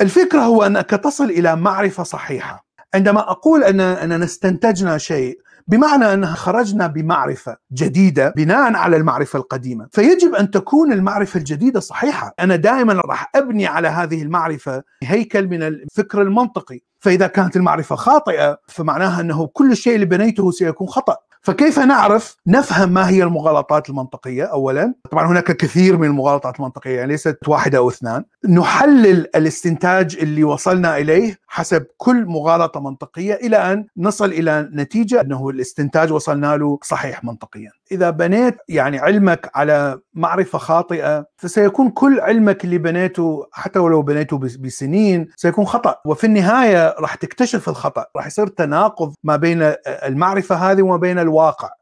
الفكرة هو أنك تصل إلى معرفة صحيحة. عندما أقول ان اننا استنتجنا شيء بمعنى أن خرجنا بمعرفة جديدة بناء على المعرفة القديمة، فيجب أن تكون المعرفة الجديدة صحيحة، أنا دائما راح أبني على هذه المعرفة هيكل من الفكر المنطقي، فإذا كانت المعرفة خاطئة فمعناها أنه كل شيء اللي بنيته سيكون خطأ، فكيف نعرف نفهم ما هي المغالطات المنطقية اولا؟ طبعا هناك كثير من المغالطات المنطقية يعني ليست واحدة أو اثنان. نحلل الاستنتاج اللي وصلنا إليه حسب كل مغالطة منطقية إلى أن نصل إلى نتيجة أنه الاستنتاج وصلنا له صحيح منطقيا. إذا بنيت يعني علمك على معرفة خاطئة فسيكون كل علمك اللي بنيته حتى ولو بنيته بسنين سيكون خطأ. وفي النهاية راح تكتشف الخطأ راح يصير تناقض ما بين المعرفة هذه وما بين الواقع.